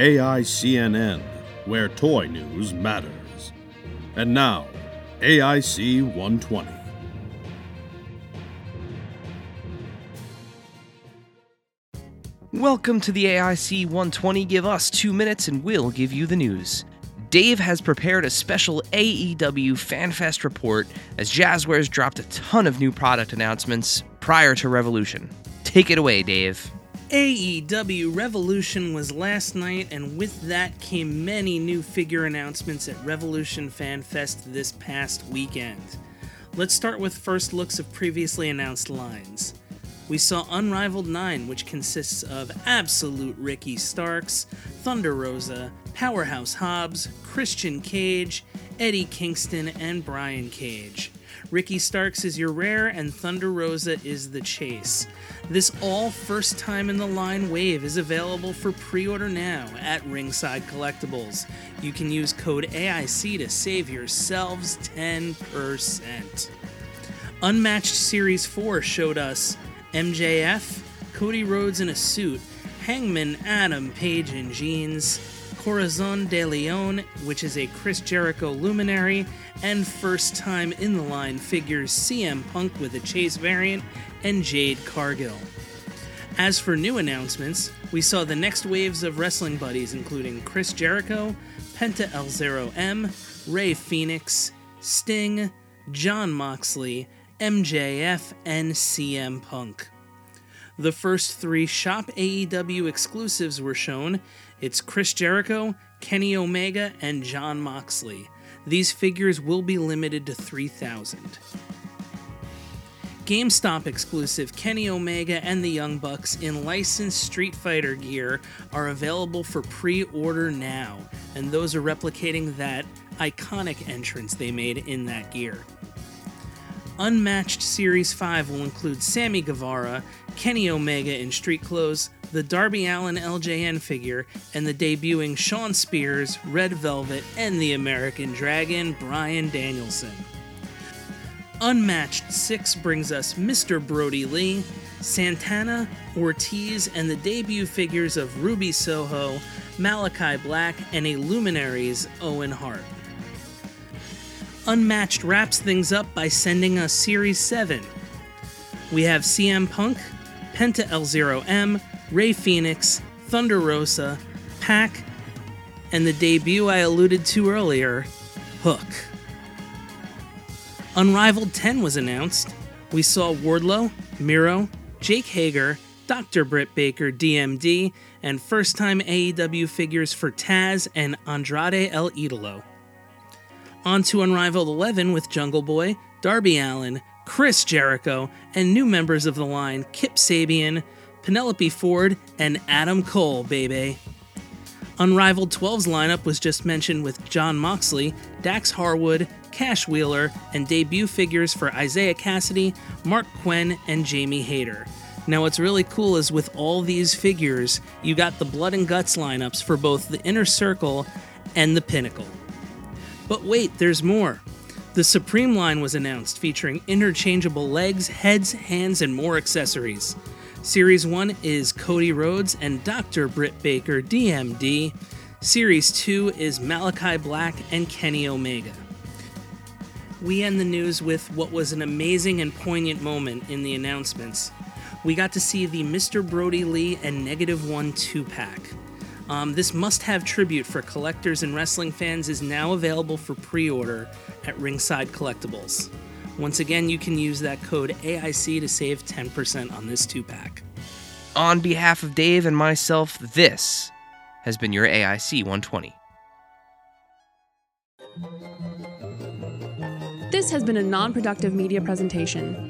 AICNN, where toy news matters. And now, AIC 120. Welcome to the AIC 120. Give us two minutes and we'll give you the news. Dave has prepared a special AEW FanFest report as Jazwares dropped a ton of new product announcements prior to Revolution. Take it away, Dave. AEW Revolution was last night, and with that came many new figure announcements at Revolution Fan Fest this past weekend. Let's start with first looks of previously announced lines. We saw Unrivaled 9, which consists of Absolute Ricky Starks, Thunder Rosa, Powerhouse Hobbs, Christian Cage, Eddie Kingston, and Brian Cage. Ricky Starks is your rare, and Thunder Rosa is the chase. This all first time in the line wave is available for pre order now at Ringside Collectibles. You can use code AIC to save yourselves 10%. Unmatched Series 4 showed us MJF, Cody Rhodes in a suit, Hangman Adam Page in jeans, Corazon de Leon, which is a Chris Jericho luminary, and first time in the line figures CM Punk with a Chase variant and Jade Cargill. As for new announcements, we saw the next waves of wrestling buddies, including Chris Jericho, Penta L0M, Rey Fenix, Sting, Jon Moxley, MJF, and CM Punk. The first three Shop AEW exclusives were shown. It's Chris Jericho, Kenny Omega, and Jon Moxley. These figures will be limited to 3,000. GameStop exclusive Kenny Omega and the Young Bucks in licensed Street Fighter gear are available for pre order now, and those are replicating that iconic entrance they made in that gear. Unmatched Series 5 will include Sammy Guevara, Kenny Omega in street clothes, the Darby Allin LJN figure, and the debuting Shawn Spears, Red Velvet, and the American Dragon, Bryan Danielson. Unmatched 6 brings us Mr. Brodie Lee, Santana, Ortiz, and the debut figures of Ruby Soho, Malakai Black, and a Luminaries Owen Hart. Unmatched wraps things up by sending us Series 7. We have CM Punk, Penta L0M, Rey Fenix, Thunder Rosa, Pac, and the debut I alluded to earlier, Hook. Unrivaled 10 was announced. We saw Wardlow, Miro, Jake Hager, Dr. Britt Baker, DMD, and first time AEW figures for Taz and Andrade El Idolo. On to Unrivaled 11 with Jungle Boy, Darby Allin, Chris Jericho, and new members of the line Kip Sabian, Penelope Ford, and Adam Cole, baby. Unrivaled 12's lineup was just mentioned with Jon Moxley, Dax Harwood, Cash Wheeler, and debut figures for Isiah Kassidy, Marq Quen, and Jamie Hayter. Now, what's really cool is with all these figures, you got the Blood and Guts lineups for both the Inner Circle and the Pinnacle. But wait, there's more. The Supreme line was announced, featuring interchangeable legs, heads, hands, and more accessories. Series 1 is Cody Rhodes and Dr. Britt Baker, DMD. Series 2 is Malakai Black and Kenny Omega. We end the news with what was an amazing and poignant moment in the announcements. We got to see the Mr. Brodie Lee and Negative One 2 pack. Um, this must have tribute for collectors and wrestling fans is now available for pre order at Ringside Collectibles. Once again, you can use that code AIC to save 10% on this two pack. On behalf of Dave and myself, this has been your AIC 120. This has been a non productive media presentation.